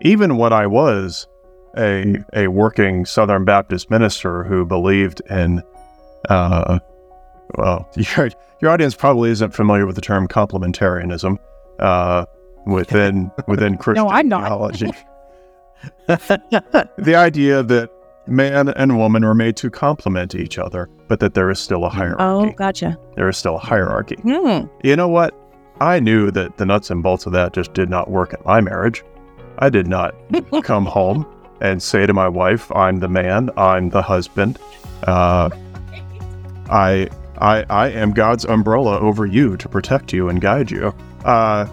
even when I was a a working Southern Baptist minister who believed in, uh, well, your your audience probably isn't familiar with the term complementarianism uh, within within Christian no, I'm not. theology. the idea that man and woman are made to complement each other, but that there is still a hierarchy. Oh, gotcha. There is still a hierarchy. Hmm. You know what? I knew that the nuts and bolts of that just did not work in my marriage. I did not come home and say to my wife, "I'm the man. I'm the husband. Uh, I, I, I am God's umbrella over you to protect you and guide you." Uh,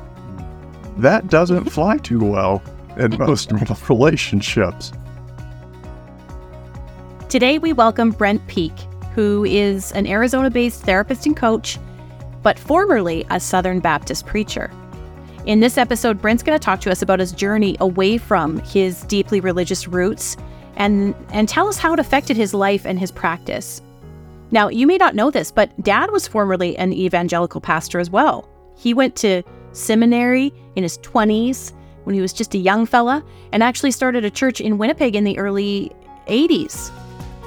that doesn't fly too well in most relationships. Today, we welcome Brent Peak, who is an Arizona based therapist and coach, but formerly a Southern Baptist preacher. In this episode, Brent's going to talk to us about his journey away from his deeply religious roots and, and tell us how it affected his life and his practice. Now, you may not know this, but dad was formerly an evangelical pastor as well. He went to seminary in his 20s when he was just a young fella and actually started a church in Winnipeg in the early 80s.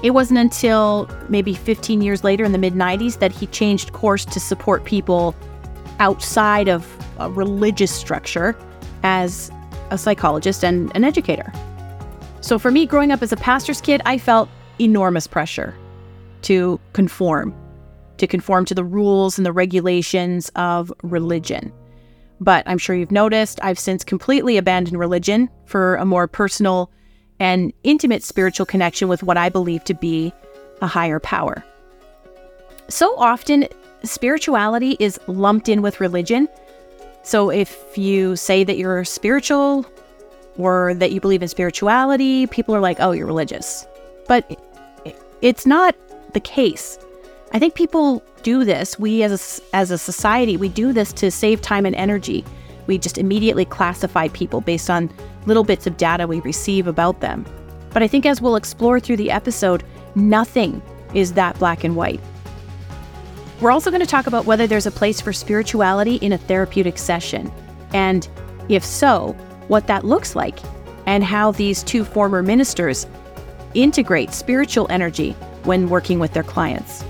It wasn't until maybe 15 years later in the mid 90s that he changed course to support people outside of a religious structure as a psychologist and an educator. So for me, growing up as a pastor's kid, I felt enormous pressure to conform, to conform to the rules and the regulations of religion. But I'm sure you've noticed I've since completely abandoned religion for a more personal and intimate spiritual connection with what I believe to be a higher power. So often, spirituality is lumped in with religion. So if you say that you're spiritual or that you believe in spirituality, people are like, oh, you're religious. But it's not the case. I think people do this. We as a, as a society, we do this to save time and energy. We just immediately classify people based on little bits of data we receive about them. But I think as we'll explore through the episode, nothing is that black and white. We're also going to talk about whether there's a place for spirituality in a therapeutic session, and if so, what that looks like, and how these two former ministers integrate spiritual energy when working with their clients.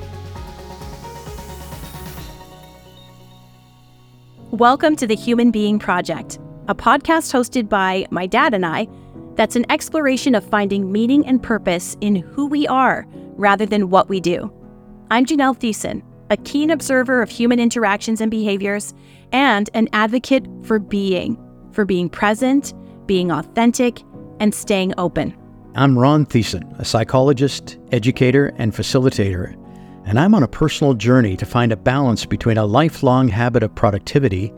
Welcome to the Human Being Project, a podcast hosted by my dad and I that's an exploration of finding meaning and purpose in who we are rather than what we do. I'm Janelle Thiessen, a keen observer of human interactions and behaviors, and an advocate for being, for being present, being authentic, and staying open. I'm Ron Thiessen, a psychologist, educator, and facilitator, and I'm on a personal journey to find a balance between a lifelong habit of productivity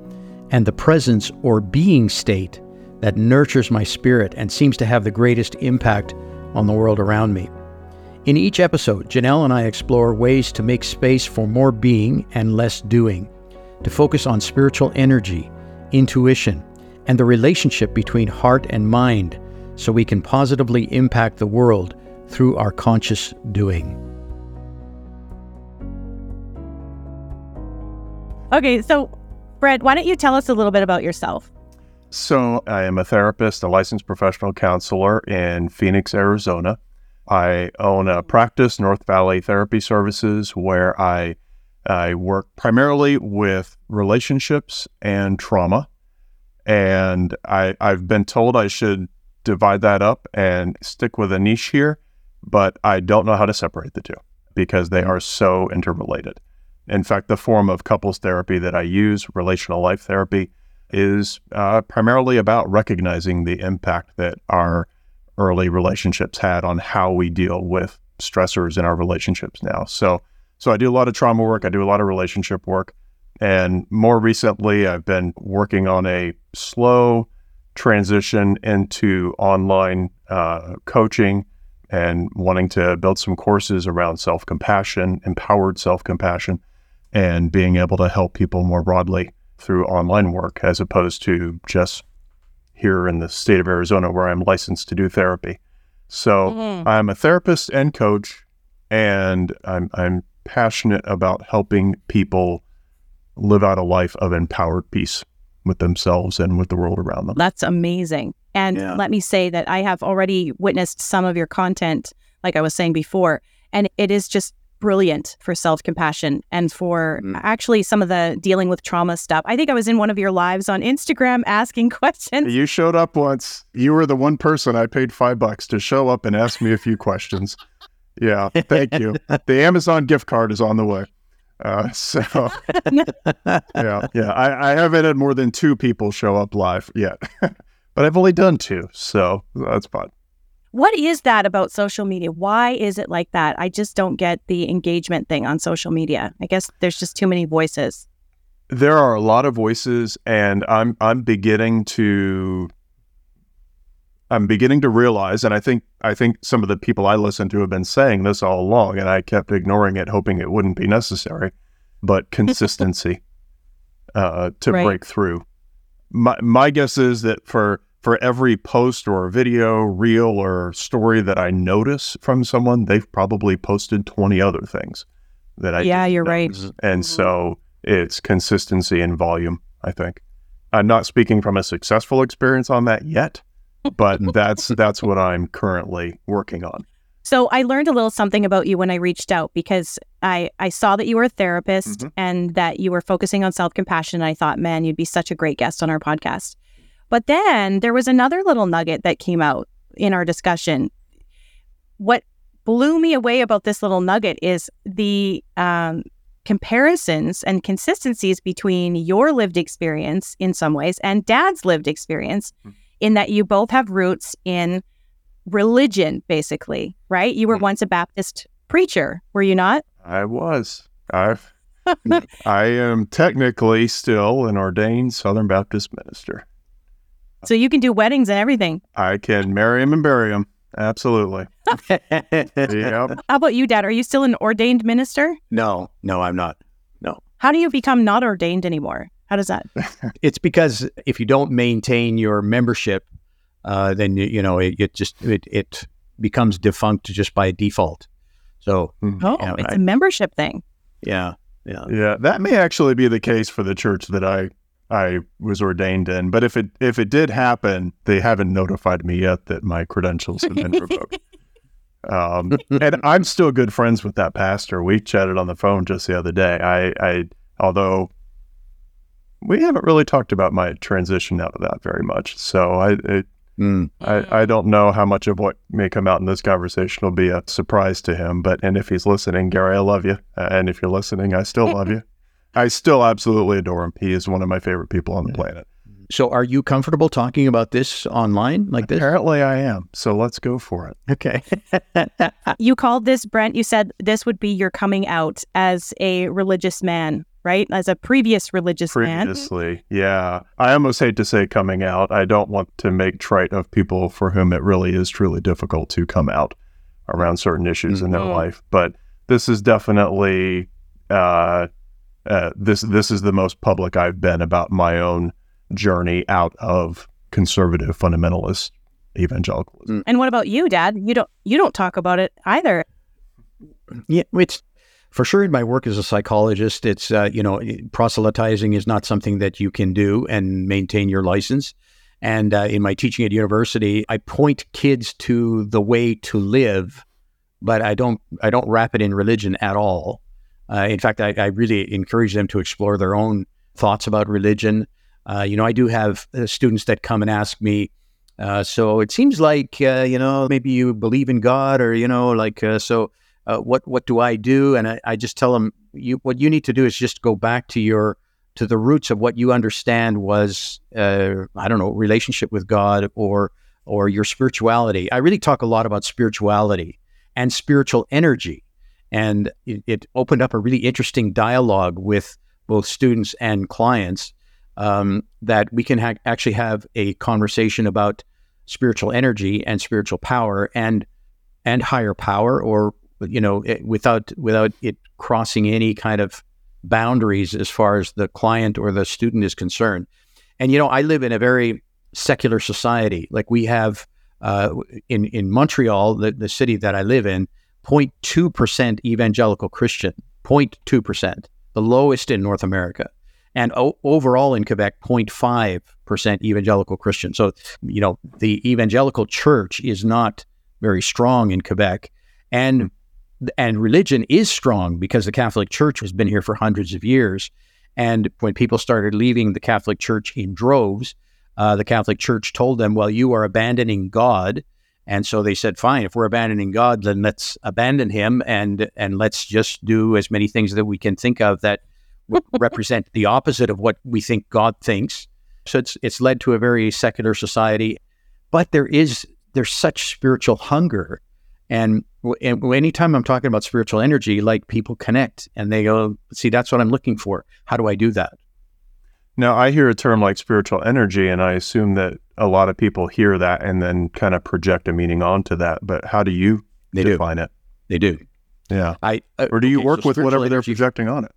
and the presence or being state that nurtures my spirit and seems to have the greatest impact on the world around me. In each episode, Janelle and I explore ways to make space for more being and less doing, to focus on spiritual energy, intuition, and the relationship between heart and mind so we can positively impact the world through our conscious doing. Okay, so Brent, why don't you tell us a little bit about yourself? So, I am a therapist, a licensed professional counselor in Phoenix, Arizona. I own a practice, North Valley Therapy Services, where I I work primarily with relationships and trauma. And I, I've been told I should divide that up and stick with a niche here, but I don't know how to separate the two because they are so interrelated. In fact, the form of couples therapy that I use, relational life therapy, is uh, primarily about recognizing the impact that our early relationships had on how we deal with stressors in our relationships now. So, so I do a lot of trauma work. I do a lot of relationship work, and more recently, I've been working on a slow transition into online uh, coaching and wanting to build some courses around self compassion, empowered self compassion, and being able to help people more broadly through online work as opposed to just here in the state of Arizona where I'm licensed to do therapy. So Mhm. I'm a therapist and coach, and I'm, I'm passionate about helping people live out a life of empowered peace with themselves and with the world around them. That's amazing. And Yeah. let me say that I have already witnessed some of your content, like I was saying before, and it is just brilliant for self compassion and for Mm. actually some of the dealing with trauma stuff. I think I was in one of your lives on Instagram asking questions. You showed up once. You were the one person I paid five bucks to show up and ask me a few questions. Yeah, thank you. The Amazon gift card is on the way. Uh, so, yeah, yeah. I, I haven't had more than two people show up live yet, but I've only done two, so that's fun. What is that about social media? Why is it like that? I just don't get the engagement thing on social media. I guess there's just too many voices. There are a lot of voices, and I'm I'm beginning to I'm beginning to realize, and I think I think some of the people I listen to have been saying this all along, and I kept ignoring it, hoping it wouldn't be necessary. But consistency uh, to Right. break through. My my guess is that for for every post or video, reel or story that I notice from someone, they've probably posted twenty other things that I yeah, you're know. right. And Mhm. so it's consistency and volume, I think. I'm not speaking from a successful experience on that yet, but that's that's what I'm currently working on. So I learned a little something about you when I reached out because I, I saw that you were a therapist Mhm. and that you were focusing on self compassion. I thought, man, you'd be such a great guest on our podcast. But then there was another little nugget that came out in our discussion. What blew me away about this little nugget is the um, comparisons and consistencies between your lived experience in some ways and dad's lived experience, Mhm. in that you both have roots in religion, basically, right? You were Mhm. once a Baptist preacher, were you not? I was. I've I am technically still an ordained Southern Baptist minister. So you can do weddings and everything. I can marry him and bury him. Absolutely. Yep. How about you, Dad? Are you still an ordained minister? no, no, I'm not. No. How do you become not ordained anymore? How does that? It's because if you don't maintain your membership, uh, then you, you know it, it just it, it becomes defunct just by default. So Oh, Yeah, it's I- a membership thing. yeah, yeah. Yeah, that may actually be the case for the church that I I was ordained in. But if it if it did happen, they haven't notified me yet that my credentials have been revoked. Um, and I'm still good friends with that pastor. We chatted on the phone just the other day. I, I although we haven't really talked about my transition out of that very much. So I it, Mm. I, I don't know how much of what may come out in this conversation will be a surprise to him. But and if he's listening, Gary, I love you. Uh, and if you're listening, I still love you. I still absolutely adore him. He is one of my favorite people on the planet. So are you comfortable talking about this online like this? Apparently, I am. So let's go for it. Okay. You called this, Brent, you said this would be your coming out as a religious man, right? As a previous religious man. Previously, yeah. I almost hate to say coming out. I don't want to make trite of people for whom it really is truly difficult to come out around certain issues in their Mhm. life. But this is definitely uh, uh, this. This is the most public I've been about my own journey out of conservative fundamentalist evangelicalism. And what about you, Dad? You don't you don't talk about it either. Yeah, it's for sure in my work as a psychologist. It's uh, you know proselytizing is not something that you can do and maintain your license. And uh, in my teaching at university, I point kids to the way to live, but I don't I don't wrap it in religion at all. Uh, in fact, I, I really encourage them to explore their own thoughts about religion. Uh, you know, I do have uh, students that come and ask me. Uh, so it seems like uh, you know maybe you believe in God, or you know, like so what what do I do? And I, I just tell them you what you need to do is just go back to your to the roots of what you understand was I don't know relationship with God or or your spirituality. I really talk a lot about spirituality and spiritual energy, and it, it opened up a really interesting dialogue with both students and clients um, that we can ha- actually have a conversation about spiritual energy and spiritual power and and higher power or you know it, without without it crossing any kind of boundaries as far as the client or the student is concerned. And you know i live in a very secular society. Like we have uh, in in montreal the, the city that i live in 0.2% evangelical christian 0.2% the lowest in north america and o- overall in quebec 0.5% evangelical Christian. So, you know, the evangelical church is not very strong in Quebec, and and religion is strong because the Catholic Church has been here for hundreds of years. And when people started leaving the Catholic Church in droves, uh, the Catholic Church told them, "Well, you are abandoning God." And so they said, "Fine, if we're abandoning God, then let's abandon Him and and let's just do as many things that we can think of that represent the opposite of what we think God thinks." So it's it's led to a very secular society, but there is there's such spiritual hunger, and, and anytime I'm talking about spiritual energy, like people connect and they go, "See, that's what I'm looking for. How do I do that?" Now, I hear a term like spiritual energy, and I assume that a lot of people hear that and then kind of project a meaning onto that. But how do you they define do. it? They do. Yeah. I uh, or do you okay, work so with whatever spiritual they're projecting on it?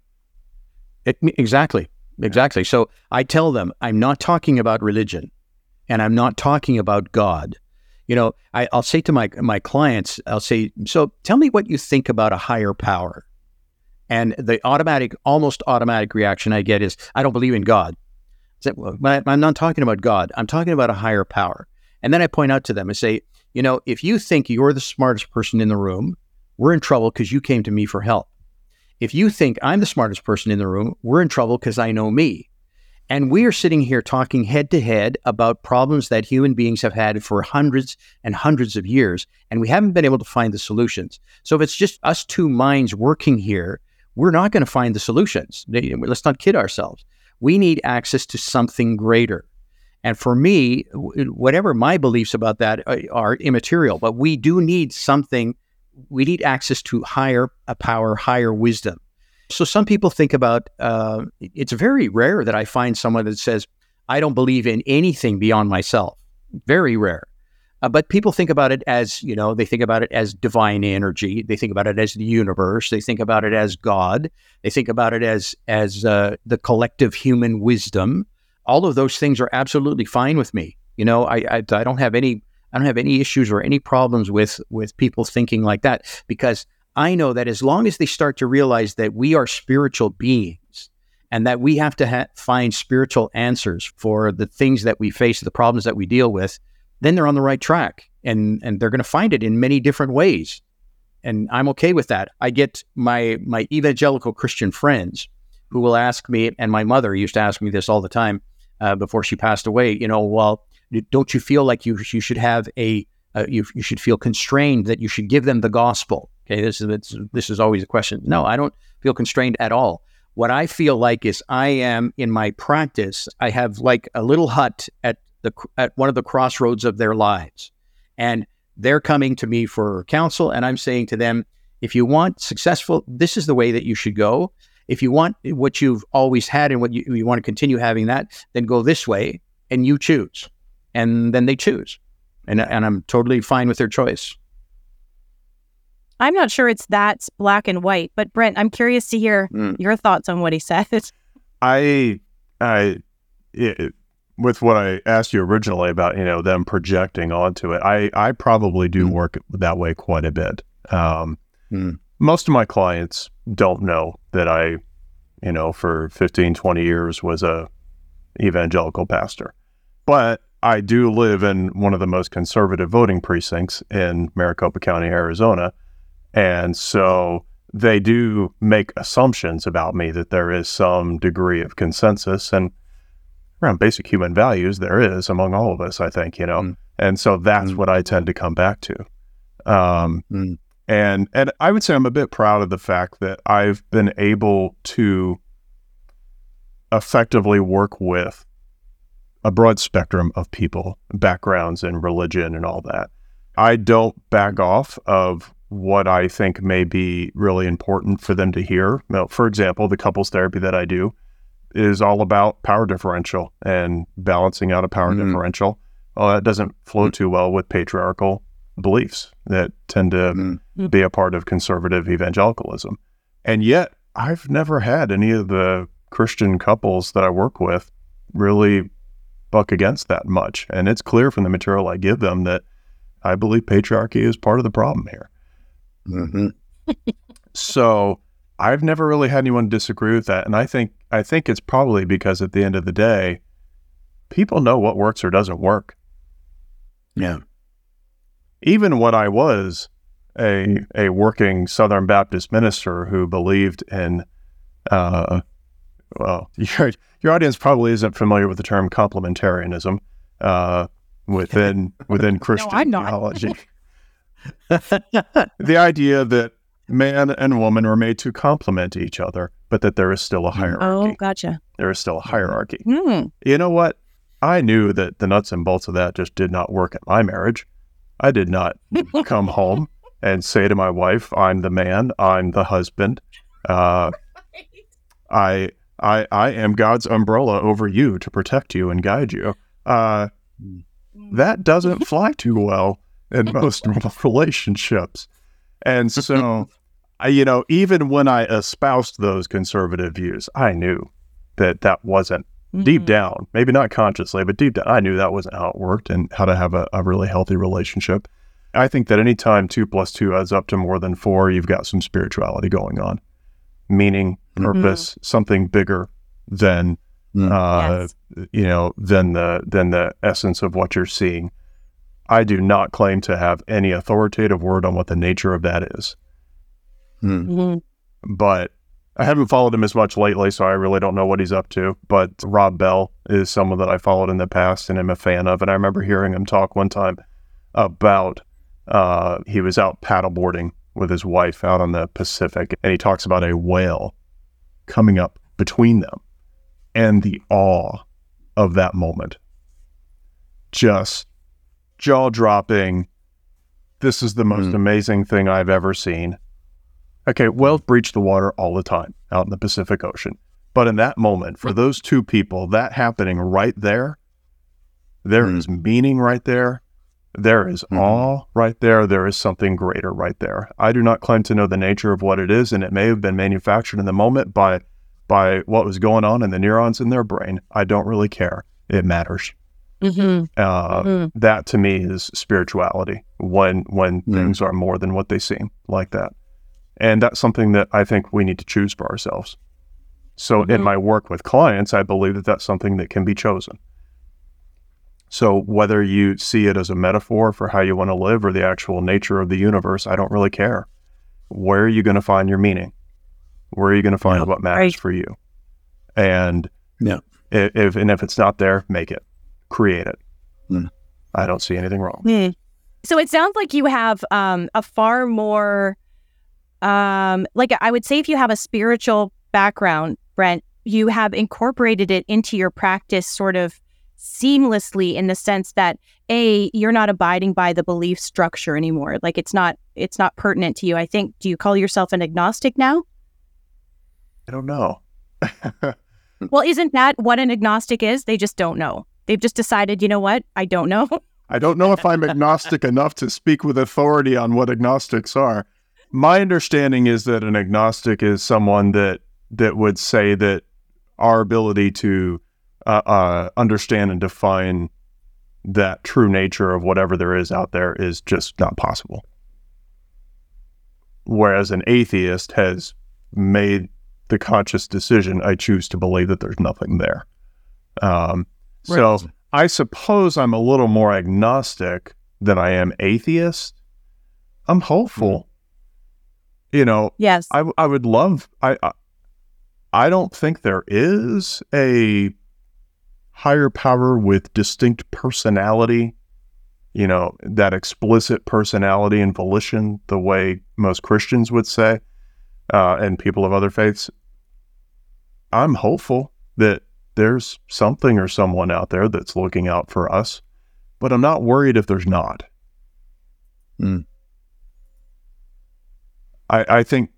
It, exactly. Exactly. So I tell them I'm not talking about religion and I'm not talking about God. You know, I, I'll say to my my clients, I'll say, so tell me what you think about a higher power. And the automatic, almost automatic reaction I get is, I don't believe in God. Say, well, I'm not talking about God. I'm talking about a higher power. And then I point out to them and say, you know, if you think you're the smartest person in the room, we're in trouble because you came to me for help. If you think I'm the smartest person in the room, we're in trouble because I know me. And we are sitting here talking head to head about problems that human beings have had for hundreds and hundreds of years, and we haven't been able to find the solutions. So if it's just us two minds working here, we're not going to find the solutions. Let's not kid ourselves. We need access to something greater. And for me, whatever my beliefs about that are- are immaterial, but we do need something. We need access to higher a power, higher wisdom. So some people think about. Uh, it's very rare that I find someone that says, "I don't believe in anything beyond myself." Very rare. Uh, but people think about it as, you know, they think about it as divine energy. They think about it as the universe. They think about it as God. They think about it as as uh, the collective human wisdom. All of those things are absolutely fine with me. You know, I, I I don't have any I don't have any issues or any problems with with people thinking like that because I know that as long as they start to realize that we are spiritual beings and that we have to ha- find spiritual answers for the things that we face, the problems that we deal with, then they're on the right track and and they're going to find it in many different ways. And I'm okay with that. I get my my evangelical Christian friends who will ask me, and my mother used to ask me this all the time uh, before she passed away. You know, well, don't you feel like you you should have a uh, you you should feel constrained that you should give them the gospel? Okay, this is this, this is always a question. No, I don't feel constrained at all. What I feel like is I am in my practice. I have like a little hut at the at one of the crossroads of their lives, and they're coming to me for counsel, and I'm saying to them, if you want successful, this is the way that you should go. If you want what you've always had and what you, you want to continue having that, then go this way, and you choose, and then they choose, and and I'm totally fine with their choice. I'm not sure it's that black and white, but Brent, I'm curious to hear Mm. your thoughts on what he said. I, I, it, with what I asked you originally about, you know, them projecting onto it, I, I probably do Mm. work that way quite a bit. Um, Mm. Most of my clients don't know that I, you know, for 15, 20 years was a evangelical pastor, but I do live in one of the most conservative voting precincts in Maricopa County, Arizona. And so they do make assumptions about me that there is some degree of consensus and around basic human values there is among all of us i think you know Mm. and so that's Mm. what i tend to come back to um, Mm. and and i would say i'm a bit proud of the fact that i've been able to effectively work with a broad spectrum of people backgrounds and religion and all that i don't back off of what I think may be really important for them to hear. Now, for example, the couples therapy that I do is all about power differential and balancing out a power Mhm. differential. Well, that doesn't flow too well with patriarchal beliefs that tend to Mm. be a part of conservative evangelicalism. And yet, I've never had any of the Christian couples that I work with really buck against that much. And it's clear from the material I give them that I believe patriarchy is part of the problem here. hmm So I've never really had anyone disagree with that, and I think I think it's probably because at the end of the day, people know what works or doesn't work. Yeah. Even when I was a a working Southern Baptist minister who believed in, uh, well, your your audience probably isn't familiar with the term complementarianism uh, within within Christian not. theology. the idea that man and woman were made to complement each other, but that there is still a hierarchy. Oh, gotcha. There is still a hierarchy. Hmm. You know what? I knew that the nuts and bolts of that just did not work in my marriage. I did not come home and say to my wife, "I'm the man. I'm the husband. Uh, I, I, I am God's umbrella over you to protect you and guide you." Uh, that doesn't fly too well in most relationships, and so, I, you know, even when I espoused those conservative views, I knew that that wasn't deep Mhm. down, maybe not consciously, but deep down, I knew that wasn't how it worked and how to have a, a really healthy relationship. I think that anytime two plus two adds up to more than four, you've got some spirituality going on, meaning, Mhm. purpose, something bigger than, Mm. uh, you know, than the than the essence of what you're seeing. I do not claim to have any authoritative word on what the nature of that is Mm. Mhm. but I haven't followed him as much lately, so I really don't know what he's up to. But Rob Bell is someone that I followed in the past and am a fan of. And I remember hearing him talk one time about uh, he was out paddleboarding with his wife out on the Pacific, and he talks about a whale coming up between them and the awe of that moment. Just jaw dropping. This is the most Mm. amazing thing I've ever seen. Okay, whales breach the water all the time out in the Pacific Ocean. But in that moment, for those two people, that happening right there, there Mm. is meaning right there. There is Mhm. awe right there. There is something greater right there. I do not claim to know the nature of what it is, and it may have been manufactured in the moment by by what was going on in the neurons in their brain. I don't really care. It matters. Mhm. Uh, Mhm. That to me is spirituality when when things are more than what they seem like that. And that's something that I think we need to choose for ourselves. So in Mhm. my work with clients, I believe that that's something that can be chosen. So whether you see it as a metaphor for how you want to live or the actual nature of the universe, I don't really care. Where are you going to find your meaning? Where are you going to find Yeah. what matters Right. for you? And Yeah. if and if it's not there, make it, create it. Mm. I don't see anything wrong. Hmm. So it sounds like you have um, a far more, um, like I would say, if you have a spiritual background, Brent, you have incorporated it into your practice sort of seamlessly in the sense that a you're not abiding by the belief structure anymore. Like it's not it's not pertinent to you. I think do you call yourself an agnostic now? I don't know. well isn't that what an agnostic is? They just don't know. They've just decided you know what? I don't know. I don't know if I'm agnostic enough to speak with authority on what agnostics are. My understanding is that an agnostic is someone that that would say that our ability to uh, uh, understand and define that true nature of whatever there is out there is just not possible. Whereas an atheist has made the conscious decision, I choose to believe that there's nothing there. Um, So I suppose I'm a little more agnostic than I am atheist. I'm hopeful. You know, yes I, I would love I, I I don't think there is a higher power with distinct personality, you know, that explicit personality and volition, the way most Christians would say, uh, and people of other faiths. I'm hopeful that there's something or someone out there that's looking out for us, but I'm not worried if there's not. Mm. I, I think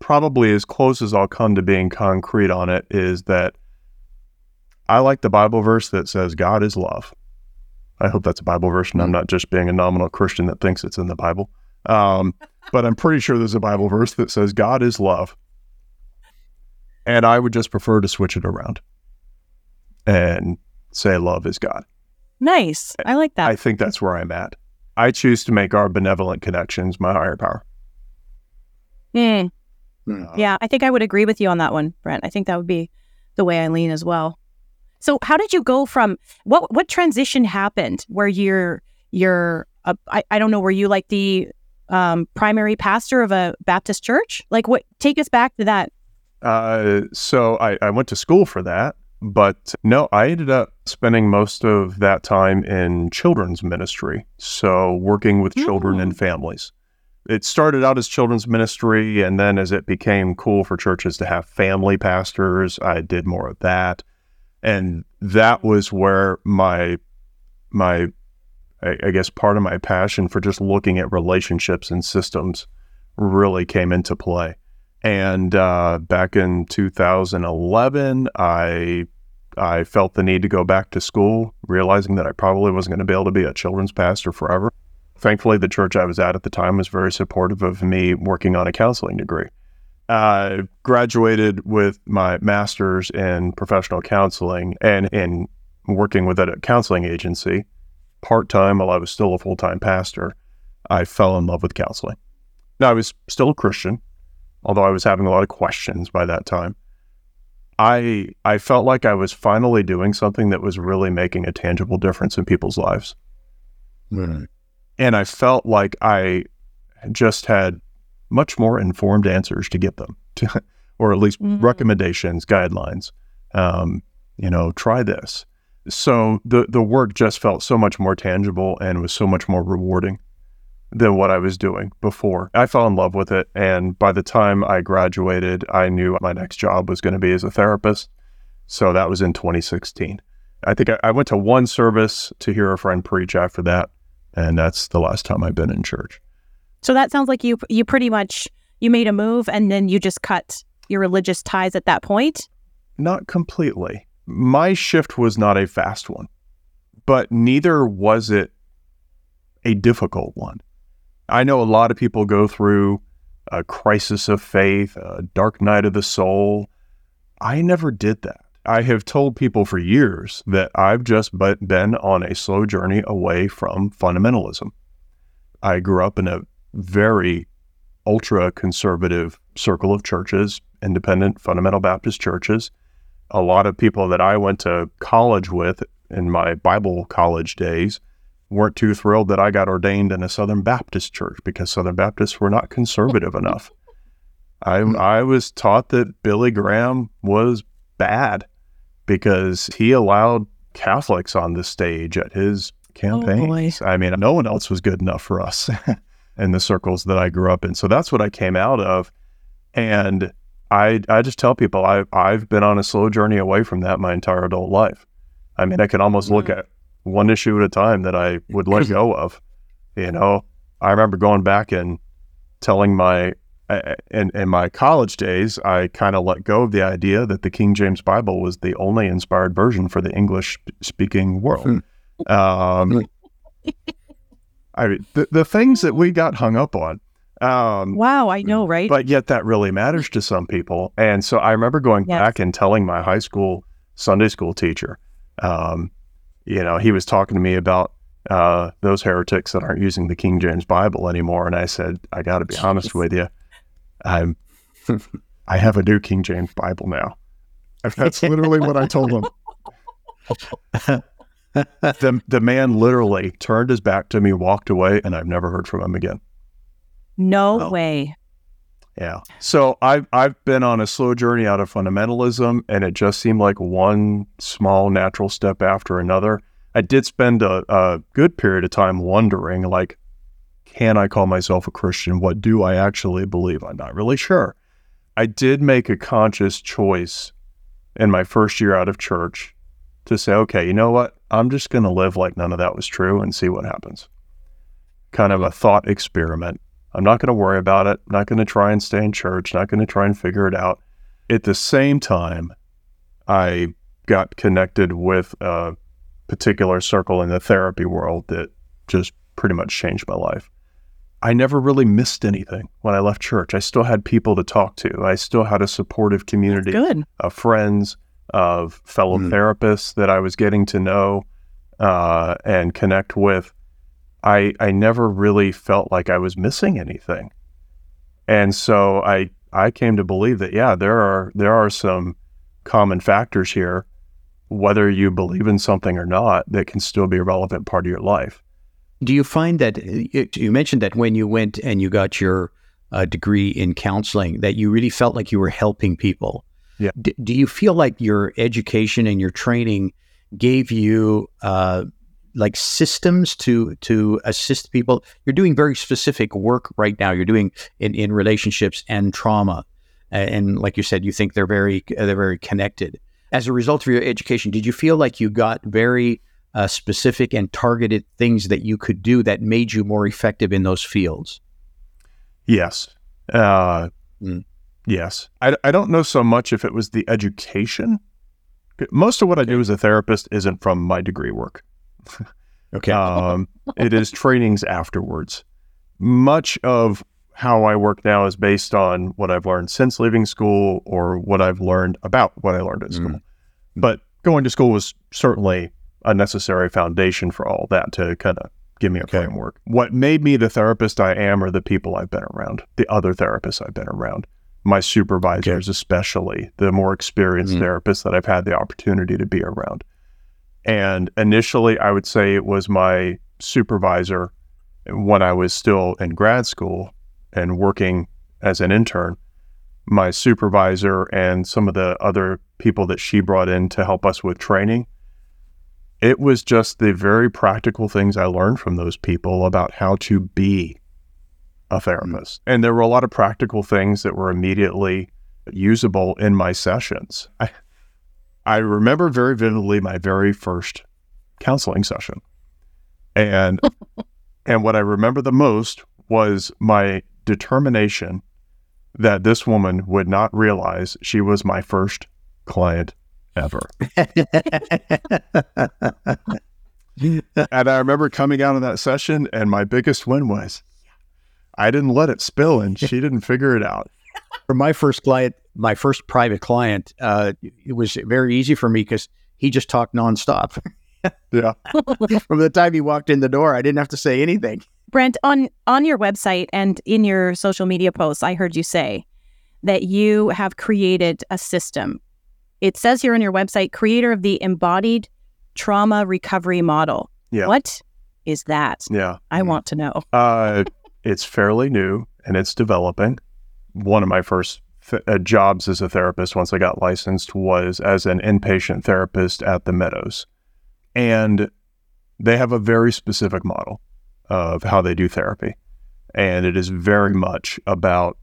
probably as close as I'll come to being concrete on it is that I like the Bible verse that says God is love. I hope that's a Bible verse and I'm not just being a nominal Christian that thinks it's in the Bible. Um, but I'm pretty sure there's a Bible verse that says God is love. And I would just prefer to switch it around and say love is God. nice i like that I think that's where I'm at. I choose to make our benevolent connections my higher power. Uh, Yeah, I think I would agree with you on that one, Brent. I think that would be the way I lean as well. So how did you go from what what transition happened where you're you're uh, I, I don't know were you like the um, primary pastor of a Baptist church? Like what take us back to that. Uh, so I, I went to school for that, but no, I ended up spending most of that time in children's ministry. So working with children and families. It started out as children's ministry, and then as it became cool for churches to have family pastors, I did more of that and that was where my my I, I guess part of my passion for just looking at relationships and systems really came into play. And uh, back in 2011, I I felt the need to go back to school, realizing that I probably wasn't going to be able to be a children's pastor forever. Thankfully, the church I was at at the time was very supportive of me working on a counseling degree. I graduated with my master's in professional counseling and in working with a counseling agency part time while I was still a full time pastor. I fell in love with counseling. Now, I was still a Christian, although I was having a lot of questions by that time. I I felt like I was finally doing something that was really making a tangible difference in people's lives. Right. And I felt like I just had much more informed answers to get them, to, or at least mm-hmm. recommendations, guidelines. Um, you know, try this. So the the work just felt so much more tangible and was so much more rewarding than what I was doing before. I fell in love with it, and by the time I graduated, I knew my next job was going to be as a therapist. So that was in 2016. I think I, I went to one service to hear a friend preach after that, and that's the last time I've been in church. So that sounds like you you pretty much you made a move and then you just cut your religious ties at that point? Not completely. My shift was not a fast one, but neither was it a difficult one. I know a lot of people go through a crisis of faith, a dark night of the soul. I never did that. I have told people for years that I've just been on a slow journey away from fundamentalism. I grew up in a very ultra conservative circle of churches, independent fundamental Baptist churches. A lot of people that I went to college with in my Bible college days weren't too thrilled that I got ordained in a Southern Baptist church because Southern Baptists were not conservative enough. I. I was taught that Billy Graham was bad because he allowed Catholics on the stage at his oh, campaigns. Oh I mean, no one else was good enough for us. in the circles that I grew up in. So that's what I came out of. And I I just tell people I I've been on a slow journey away from that my entire adult life. I mean, I can almost look mm-hmm. at one issue at a time that I would let go of. You know, I remember going back and telling my in, in my college days, I kind of let go of the idea that the King James Bible was the only inspired version for the English speaking world. Hmm. um, I mean, the, the things that we got hung up on. Um, wow, I know, right? But yet that really matters to some people. And so I remember going yes. back and telling my high school Sunday school teacher, um, you know, he was talking to me about uh, those heretics that aren't using the King James Bible anymore. And I said, I got to be honest with you. I'm, I have a new King James Bible now. That's literally what I told him. the the man literally turned his back to me, walked away, and I've never heard from him again. No oh. way. Yeah. So I've I've been on a slow journey out of fundamentalism, and it just seemed like one small natural step after another. I did spend a, a good period of time wondering, like, can I call myself a Christian? What do I actually believe? I'm not really sure. I did make a conscious choice in my first year out of church to say, okay, you know what? I'm just going to live like none of that was true and see what happens. Kind of a thought experiment. I'm not going to worry about it. Not going to try and stay in church. Not going to try and figure it out. At the same time, I got connected with a particular circle in the therapy world that just pretty much changed my life. I never really missed anything when I left church. I still had people to talk to. I still had a supportive community of friends of fellow mm. therapists that I was getting to know uh, and connect with, I I never really felt like I was missing anything, and so I I came to believe that yeah there are there are some common factors here whether you believe in something or not, that can still be a relevant part of your life. Do you find that you mentioned that when you went and you got your uh, degree in counseling, that you really felt like you were helping people? Yeah. D- do you feel like your education and your training gave you uh, like systems to to assist people? You're doing very specific work right now. You're doing in, in relationships and trauma, and, and like you said, you think they're very they're very connected. As a result of your education, did you feel like you got very uh, specific and targeted things that you could do that made you more effective in those fields? Yes. Uh, Mm. Yes. I, I don't know so much if it was the education. Most of what I do as a therapist isn't from my degree work. Okay. Um, it is trainings afterwards. Much of how I work now is based on what I've learned since leaving school or what I've learned about what I learned at school. Mm. But going to school was certainly a necessary foundation for all that to kind of give me a Okay. framework. What made me the therapist I am are the people I've been around, the other therapists I've been around, my supervisors, especially the more experienced Mhm. therapists that I've had the opportunity to be around. And initially, I would say it was my supervisor when I was still in grad school and working as an intern. My supervisor and some of the other people that she brought in to help us with training. It was just the very practical things I learned from those people about how to be a therapist. Mm. And there were a lot of practical things that were immediately usable in my sessions. I, I remember very vividly my very first counseling session. And and what I remember the most was my determination that this woman would not realize she was my first client ever. and I remember coming out of that session and my biggest win was I didn't let it spill and she didn't figure it out. for my first client, my first private client, uh, it was very easy for me because he just talked nonstop. Yeah. From the time he walked in the door, I didn't have to say anything. Brent, on on your website and in your social media posts, I heard you say that you have created a system. It says here on your website, creator of the embodied trauma recovery model. Yeah. What is that? Yeah. I want to know. Uh, it's fairly new and it's developing. One of my first th- uh, jobs as a therapist, once I got licensed, was as an inpatient therapist at the Meadows. And they have a very specific model of how they do therapy. And it is very much about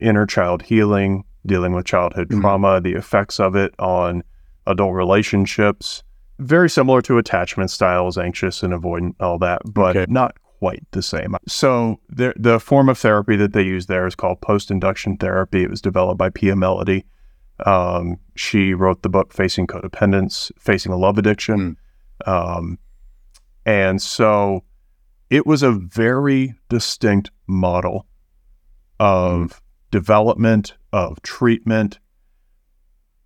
inner child healing, dealing with childhood Mhm. trauma, the effects of it on adult relationships. Very similar to attachment styles, anxious and avoidant, all that, but Okay. not quite the same. So the the form of therapy that they use there is called post induction therapy. It was developed by Pia Mellody. Um, she wrote the book Facing Codependence, Facing a Love Addiction. Um, and so it was a very distinct model of development, of treatment.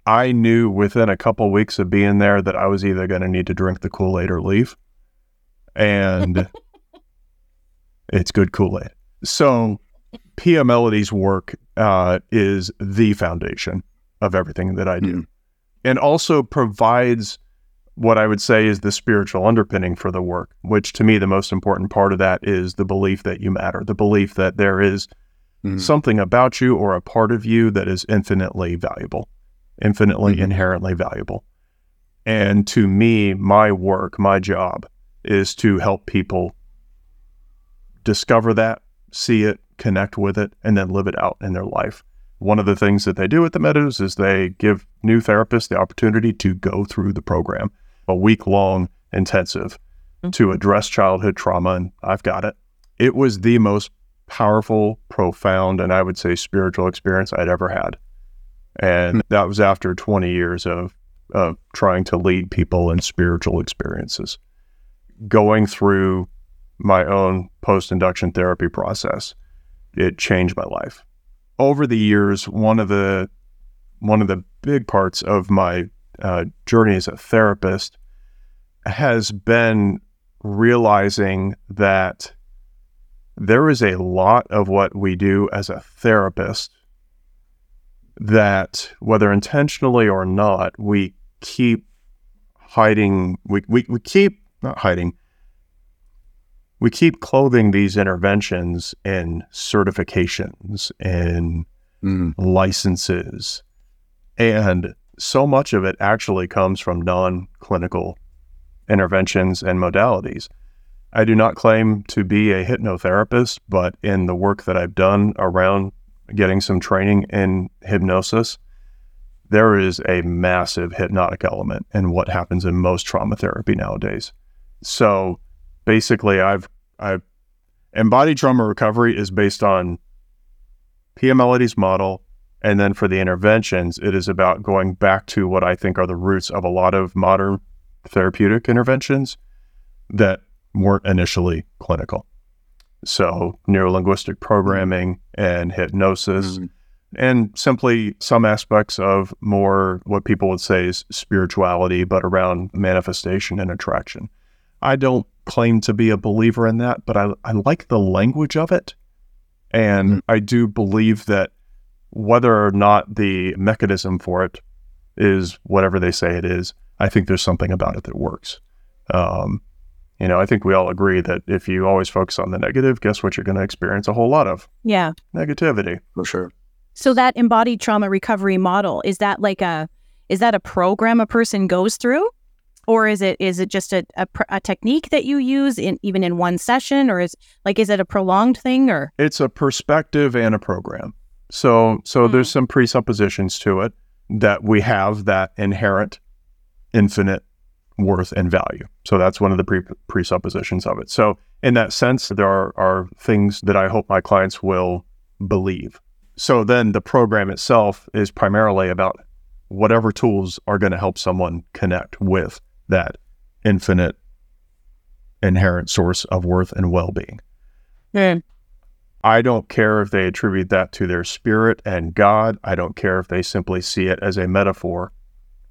I knew within a couple weeks of being there that I was either going to need to drink the Kool Aid or leave. And it's good Kool Aid. So, Pia Mellody's work uh, is the foundation of everything that I do Mm. and also provides what I would say is the spiritual underpinning for the work, which to me, the most important part of that is the belief that you matter, the belief that there is Mm. something about you or a part of you that is infinitely valuable, infinitely Mhm. inherently valuable. And to me, my work, my job is to help people discover that, see it, connect with it, and then live it out in their life. One of the things that they do at the Meadows is they give new therapists the opportunity to go through the program, a week long intensive to address childhood trauma. And I've got it. It was the most powerful, profound, and I would say spiritual experience I'd ever had. And that was after 20 years of, of trying to lead people in spiritual experiences. Going through my own post induction therapy process, it changed my life. Over the years, one of the one of the big parts of my uh, journey as a therapist has been realizing that there is a lot of what we do as a therapist that, whether intentionally or not, we keep hiding, we, we, we keep, not hiding, we keep clothing these interventions in certifications and Mm. licenses. And so much of it actually comes from non clinical interventions and modalities. I do not claim to be a hypnotherapist, but in the work that I've done around getting some training in hypnosis, there is a massive hypnotic element in what happens in most trauma therapy nowadays. So basically, I've, I've embodied trauma recovery is based on Pia Mellody's model. And then for the interventions, it is about going back to what I think are the roots of a lot of modern therapeutic interventions that weren't initially clinical. So, neurolinguistic programming and hypnosis, Mm. and simply some aspects of more what people would say is spirituality, but around manifestation and attraction. I don't claim to be a believer in that, but I, I like the language of it. And Mm. I do believe that whether or not the mechanism for it is whatever they say it is, I think there's something about it that works. Um, you know, I think we all agree that if you always focus on the negative, guess what? You're going to experience a whole lot of Yeah. negativity. For sure. So that embodied trauma recovery model is that like a is that a program a person goes through, or is it is it just a, a, a technique that you use in even in one session, or is like is it a prolonged thing or It's a perspective and a program. So, so Hmm. there's some presuppositions to it that we have that inherent infinite worth and value. So that's one of the pre- presuppositions of it. So in that sense, there are, are things that I hope my clients will believe. So then the program itself is primarily about whatever tools are going to help someone connect with that infinite inherent source of worth and well-being. I don't care if they attribute that to their spirit and God. I don't care if they simply see it as a metaphor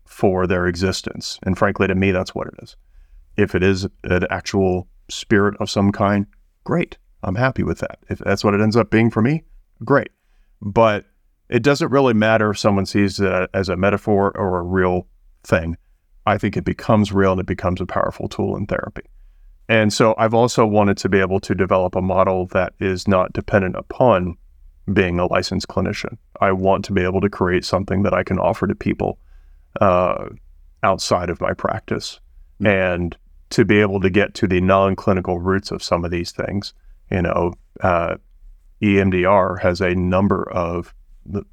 for their existence. And frankly, to me, that's what it is. If it is an actual spirit of some kind, great. I'm happy with that. If that's what it ends up being for me, great. But it doesn't really matter if someone sees it as a metaphor or a real thing. I think it becomes real and it becomes a powerful tool in therapy. And so I've also wanted to be able to develop a model that is not dependent upon being a licensed clinician. I want to be able to create something that I can offer to people uh, outside of my practice Mm. and to be able to get to the non clinical roots of some of these things. You know, uh, EMDR has a number of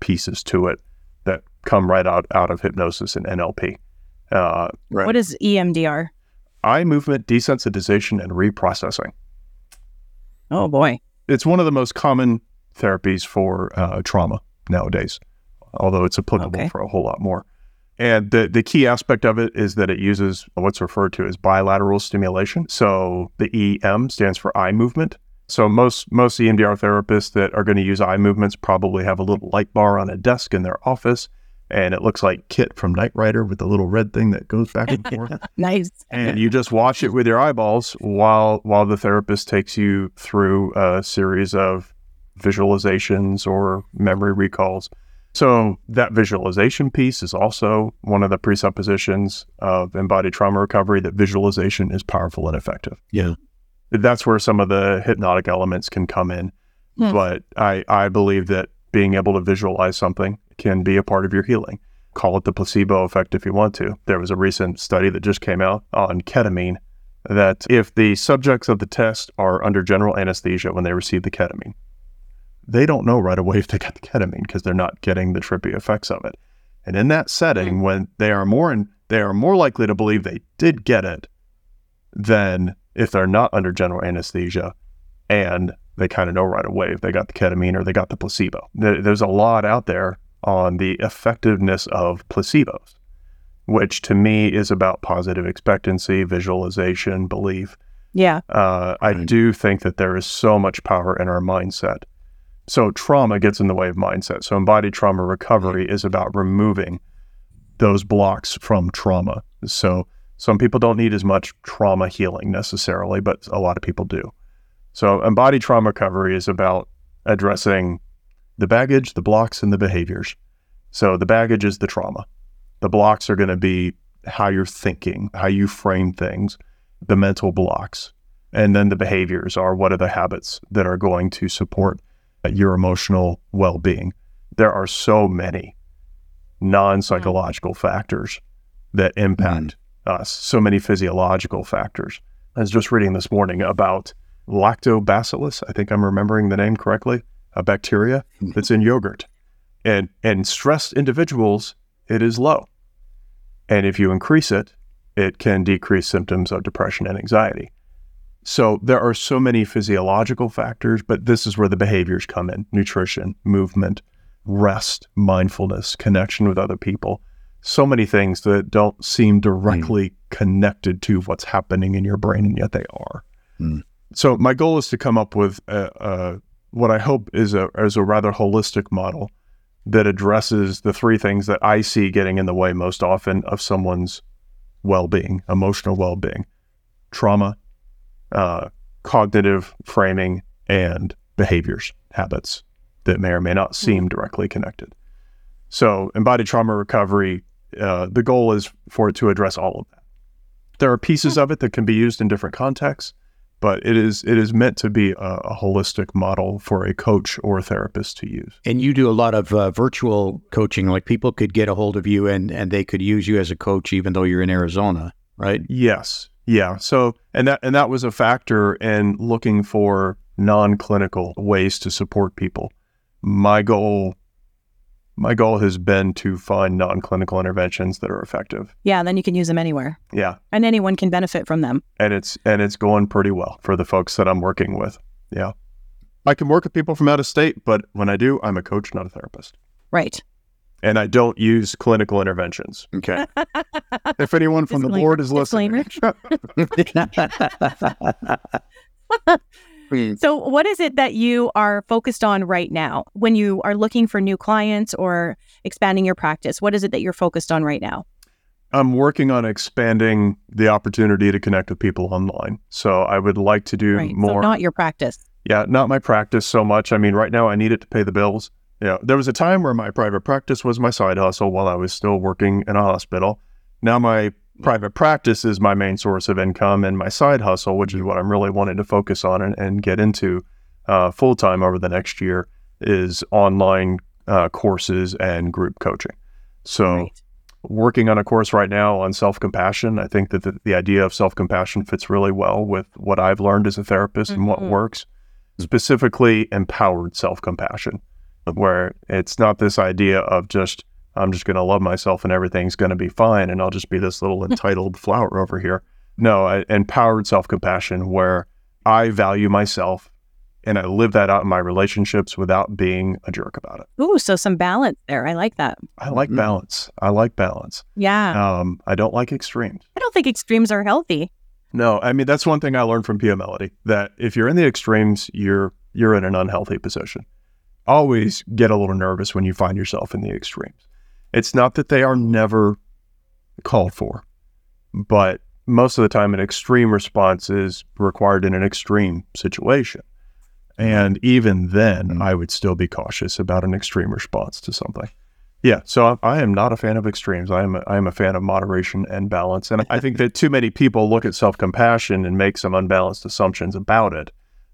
pieces to it that come right out, out of hypnosis and NLP. Uh, Right. what is EMDR? eye movement desensitization and reprocessing. Oh boy. It's one of the most common therapies for uh, trauma nowadays, although it's applicable Okay. for a whole lot more. And the, the key aspect of it is that it uses what's referred to as bilateral stimulation. So the EM stands for eye movement. So most most EMDR therapists that are going to use eye movements probably have a little light bar on a desk in their office, and it looks like KITT from Knight Rider with the little red thing that goes back and forth Nice. and you just watch it with your eyeballs while while the therapist takes you through a series of visualizations or memory recalls. So that visualization piece is also one of the presuppositions of embodied trauma recovery that visualization is powerful and effective. Yeah. That's where some of the hypnotic elements can come in. Hmm. But I, I believe that being able to visualize something can be a part of your healing. Call it the placebo effect if you want to. There was a recent study that just came out on ketamine that if the subjects of the test are under general anesthesia when they receive the ketamine, they don't know right away if they got the ketamine because they're not getting the trippy effects of it. And in that setting, when they are more in, they are more likely to believe they did get it than if they're not under general anesthesia and they kind of know right away if they got the ketamine or they got the placebo. There's a lot out there on the effectiveness of placebos, which to me is about positive expectancy, visualization, belief. Yeah. Uh, I do think that there is so much power in our mindset. So trauma gets in the way of mindset. So embodied trauma recovery is about removing those blocks from trauma. So some people don't need as much trauma healing necessarily, but a lot of people do. So embodied trauma recovery is about addressing the baggage, the blocks, and the behaviors. So the baggage is the trauma. The blocks are going to be how you're thinking, how you frame things, the mental blocks. And then the behaviors are what are the habits that are going to support your emotional well being. There are so many non psychological factors that impact mm-hmm. us, so many physiological factors. I was just reading this morning about lactobacillus. I think I'm remembering the name correctly, a bacteria hmm. that's in yogurt. And in stressed individuals, it is low. And if you increase it, it can decrease symptoms of depression and anxiety. So there are so many physiological factors, but this is where the behaviors come in nutrition, movement, rest, mindfulness, connection with other people. So many things that don't seem directly mm. connected to what's happening in your brain, and yet they are. Mm. So my goal is to come up with a, a, what I hope is a, is a rather holistic model that addresses the three things that I see getting in the way most often of someone's well being, emotional well being trauma, uh, cognitive framing, and behaviors, habits that may or may not seem mm-hmm. directly connected. So, embodied trauma recovery, uh, the goal is for it to address all of that. There are pieces of it that can be used in different contexts, but it is it is meant to be a, a, holistic model for a coach or a therapist to use. And you do a lot of uh, virtual coaching, like people could get a hold of you and and they could use you as a coach even though you're in Arizona, right? Yes, yeah. So and that and that was a factor in looking for non-clinical ways to support people. My goal my goal has been to find non-clinical interventions that are effective. Yeah, then you can use them anywhere. Yeah. And anyone can benefit from them. And it's and it's going pretty well for the folks that I'm working with. Yeah. I can work with people from out of state, but when I do, I'm a coach, not a therapist. Right. And I don't use clinical interventions. Okay. if anyone from Disclaimer. the board is listening. So, what is it that you are focused on right now when you are looking for new clients or expanding your practice? What is it that you're focused on right now? I'm working on expanding the opportunity to connect with people online. So, I would like to do right. more. So not your practice. Yeah, not my practice so much. I mean, right now I need it to pay the bills. Yeah, there was a time where my private practice was my side hustle while I was still working in a hospital. Now my private practice is my main source of income and my side hustle, which is what I'm really wanting to focus on and, and get into uh, full time over the next year, is online uh, courses and group coaching. So, right. working on a course right now on self compassion, I think that the, the idea of self compassion fits really well with what I've learned as a therapist mm-hmm. and what mm-hmm. works, specifically empowered self compassion, where it's not this idea of just I'm just going to love myself and everything's going to be fine and I'll just be this little entitled flower over here. No, I, empowered self compassion where I value myself and I live that out in my relationships without being a jerk about it. Ooh, so some balance there. I like that. I like mm-hmm. balance. I like balance. Yeah. Um, I don't like extremes. I don't think extremes are healthy. No, I mean that's one thing I learned from Pia Mellody that if you're in the extremes, you're you're in an unhealthy position. Always get a little nervous when you find yourself in the extremes. It's not that they are never called for, but most of the time, an extreme response is required in an extreme situation. And even then, mm-hmm. I would still be cautious about an extreme response to something. Yeah, so I, I am not a fan of extremes. I am a, I am a fan of moderation and balance. And I think that too many people look at self compassion and make some unbalanced assumptions about it.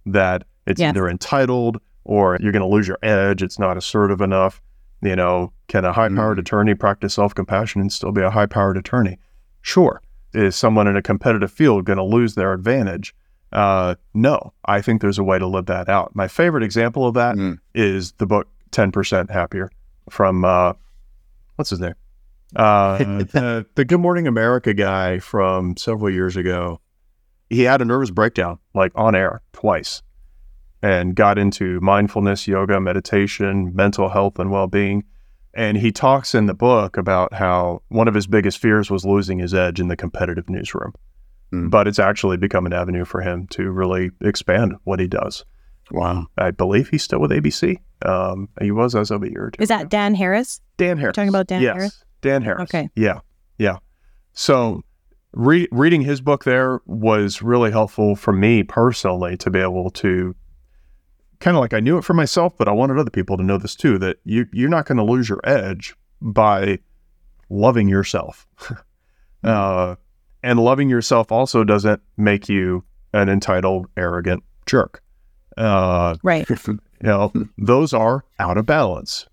That it's yes. either entitled or you're going to lose your edge. It's not assertive enough. You know, can a high powered mm-hmm. attorney practice self compassion and still be a high powered attorney? Sure. Is someone in a competitive field going to lose their advantage? Uh, no, I think there's a way to live that out. My favorite example of that mm. is the book 10% Happier from, uh, what's his name? Uh, the, the Good Morning America guy from several years ago. He had a nervous breakdown, like on air, twice and got into mindfulness, yoga, meditation, mental health, and well being. And he talks in the book about how one of his biggest fears was losing his edge in the competitive newsroom. Mm. But it's actually become an avenue for him to really expand what he does. Wow. I believe he's still with ABC. Um, he was as of a year or two. Is that Dan Harris? Dan Harris. You're talking about Dan yes. Harris? Dan Harris. Okay. Yeah. Yeah. So re- reading his book there was really helpful for me personally to be able to kind of like I knew it for myself, but I wanted other people to know this too that you you're not going to lose your edge by loving yourself. Uh, and loving yourself also doesn't make you an entitled, arrogant jerk. Uh, Right. you know, those are out of balance.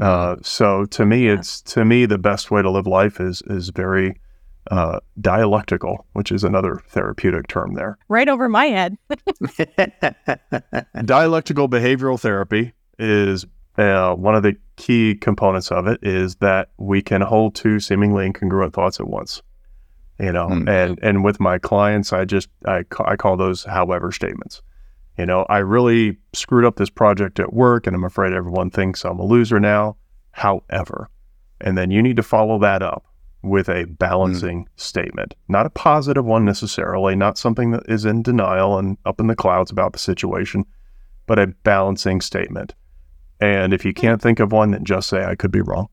Uh, so to me, it's to me the best way to live life is is very uh, dialectical, which is another therapeutic term there. Right over my head. Dialectical behavioral therapy is uh, one of the key components of it is that we can hold two seemingly incongruent thoughts at once. You know, Hmm. and and with my clients, I just I ca- I call those however statements. You know, I really screwed up this project at work, and I'm afraid everyone thinks I'm a loser now. However, and then you need to follow that up with a balancing hmm. statement, not a positive one necessarily, not something that is in denial and up in the clouds about the situation, but a balancing statement. And if you hmm. can't think of one, then just say, I could be wrong.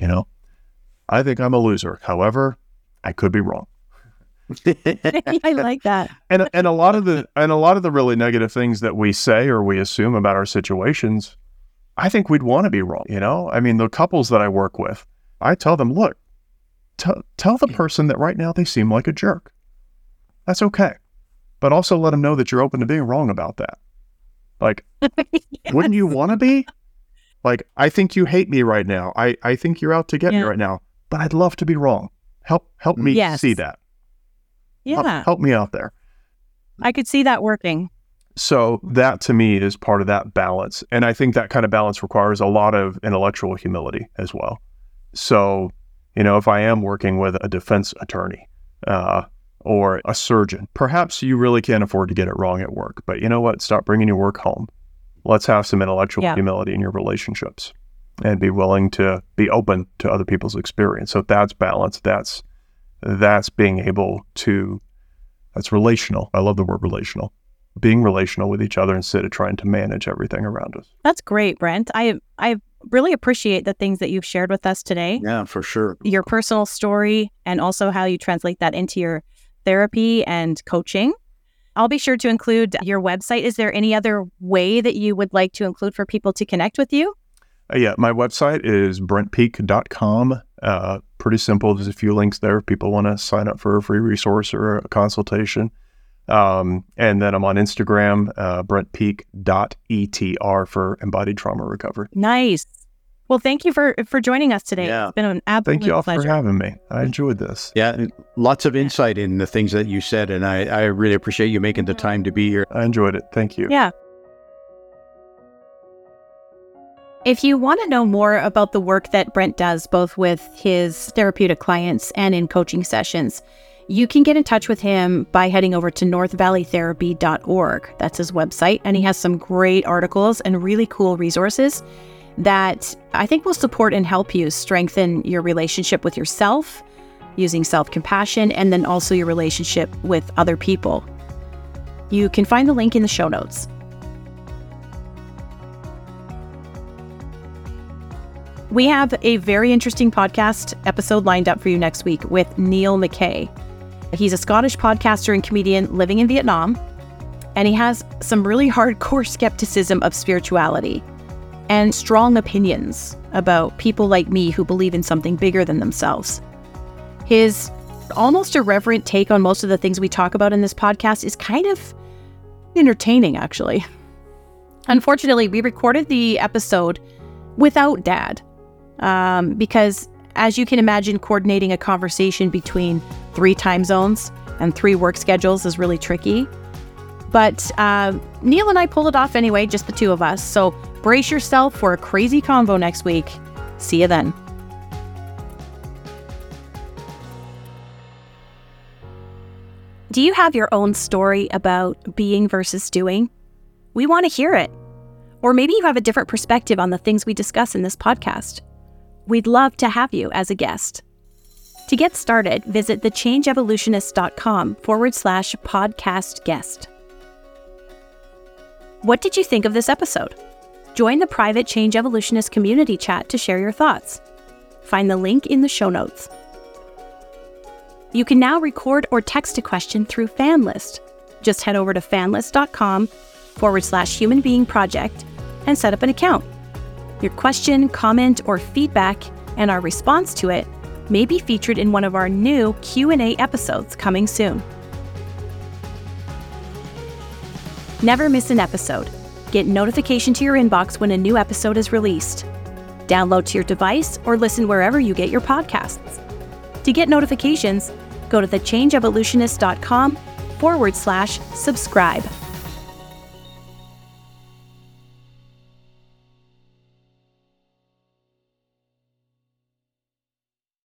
You know, I think I'm a loser. However, I could be wrong. I like that. And and a lot of the and a lot of the really negative things that we say or we assume about our situations, I think we'd want to be wrong. You know, I mean, the couples that I work with, I tell them, look, t- tell the person that right now they seem like a jerk. That's okay, but also let them know that you're open to being wrong about that. Like, wouldn't you want to be? Like, I think you hate me right now. I I think you're out to get me right now, but I'd love to be wrong. Help help me Yes. see that. Help- Yeah. help me out there. I could see that working. So that to me is part of that balance. And I think that kind of balance requires a lot of intellectual humility as well. So, you know, if I am working with a defense attorney uh, or a surgeon, perhaps you really can't afford to get it wrong at work. But you know what? Stop bringing your work home. Let's have some intellectual Yeah. humility in your relationships and be willing to be open to other people's experience. So that's balance. That's that's being able to that's relational. I love the word relational being relational with each other instead of trying to manage everything around us. That's great, Brent. I I really appreciate the things that you've shared with us today. yeah, for sure. Your personal story and also how you translate that into your therapy and coaching. I'll be sure to include your website. Is there any other way that you would like to include for people to connect with you? Uh, yeah, my website is brentpeak.com. Uh, pretty simple. There's a few links there if people want to sign up for a free resource or a consultation. Um, and then I'm on Instagram, uh, brentpeak.etr for embodied trauma recovery. Nice. Well, thank you for for joining us today. Yeah. It's been an absolute Thank you all pleasure. for having me. I enjoyed this. Yeah, lots of insight in the things that you said, and I, I really appreciate you making the time to be here. I enjoyed it. Thank you. Yeah. If you want to know more about the work that Brent does, both with his therapeutic clients and in coaching sessions, you can get in touch with him by heading over to northvalleytherapy.org. That's his website. And he has some great articles and really cool resources that I think will support and help you strengthen your relationship with yourself, using self compassion, and then also your relationship with other people. You can find the link in the show notes. We have a very interesting podcast episode lined up for you next week with Neil McKay. He's a Scottish podcaster and comedian living in Vietnam, and he has some really hardcore skepticism of spirituality and strong opinions about people like me who believe in something bigger than themselves. His almost irreverent take on most of the things we talk about in this podcast is kind of entertaining, actually. Unfortunately, we recorded the episode without Dad um, because, as you can imagine, coordinating a conversation between three time zones and three work schedules is really tricky. But uh, Neil and I pulled it off anyway, just the two of us. So brace yourself for a crazy convo next week. See you then. Do you have your own story about being versus doing? We want to hear it. Or maybe you have a different perspective on the things we discuss in this podcast. We'd love to have you as a guest. To get started, visit thechangeevolutionist.com forward slash podcast guest. What did you think of this episode? Join the private Change Evolutionist community chat to share your thoughts. Find the link in the show notes. You can now record or text a question through FanList. Just head over to fanlist.com forward slash human being project and set up an account. Your question, comment, or feedback and our response to it may be featured in one of our new Q&A episodes coming soon. Never miss an episode. Get notification to your inbox when a new episode is released. Download to your device or listen wherever you get your podcasts. To get notifications, go to thechangeevolutionist.com forward slash subscribe.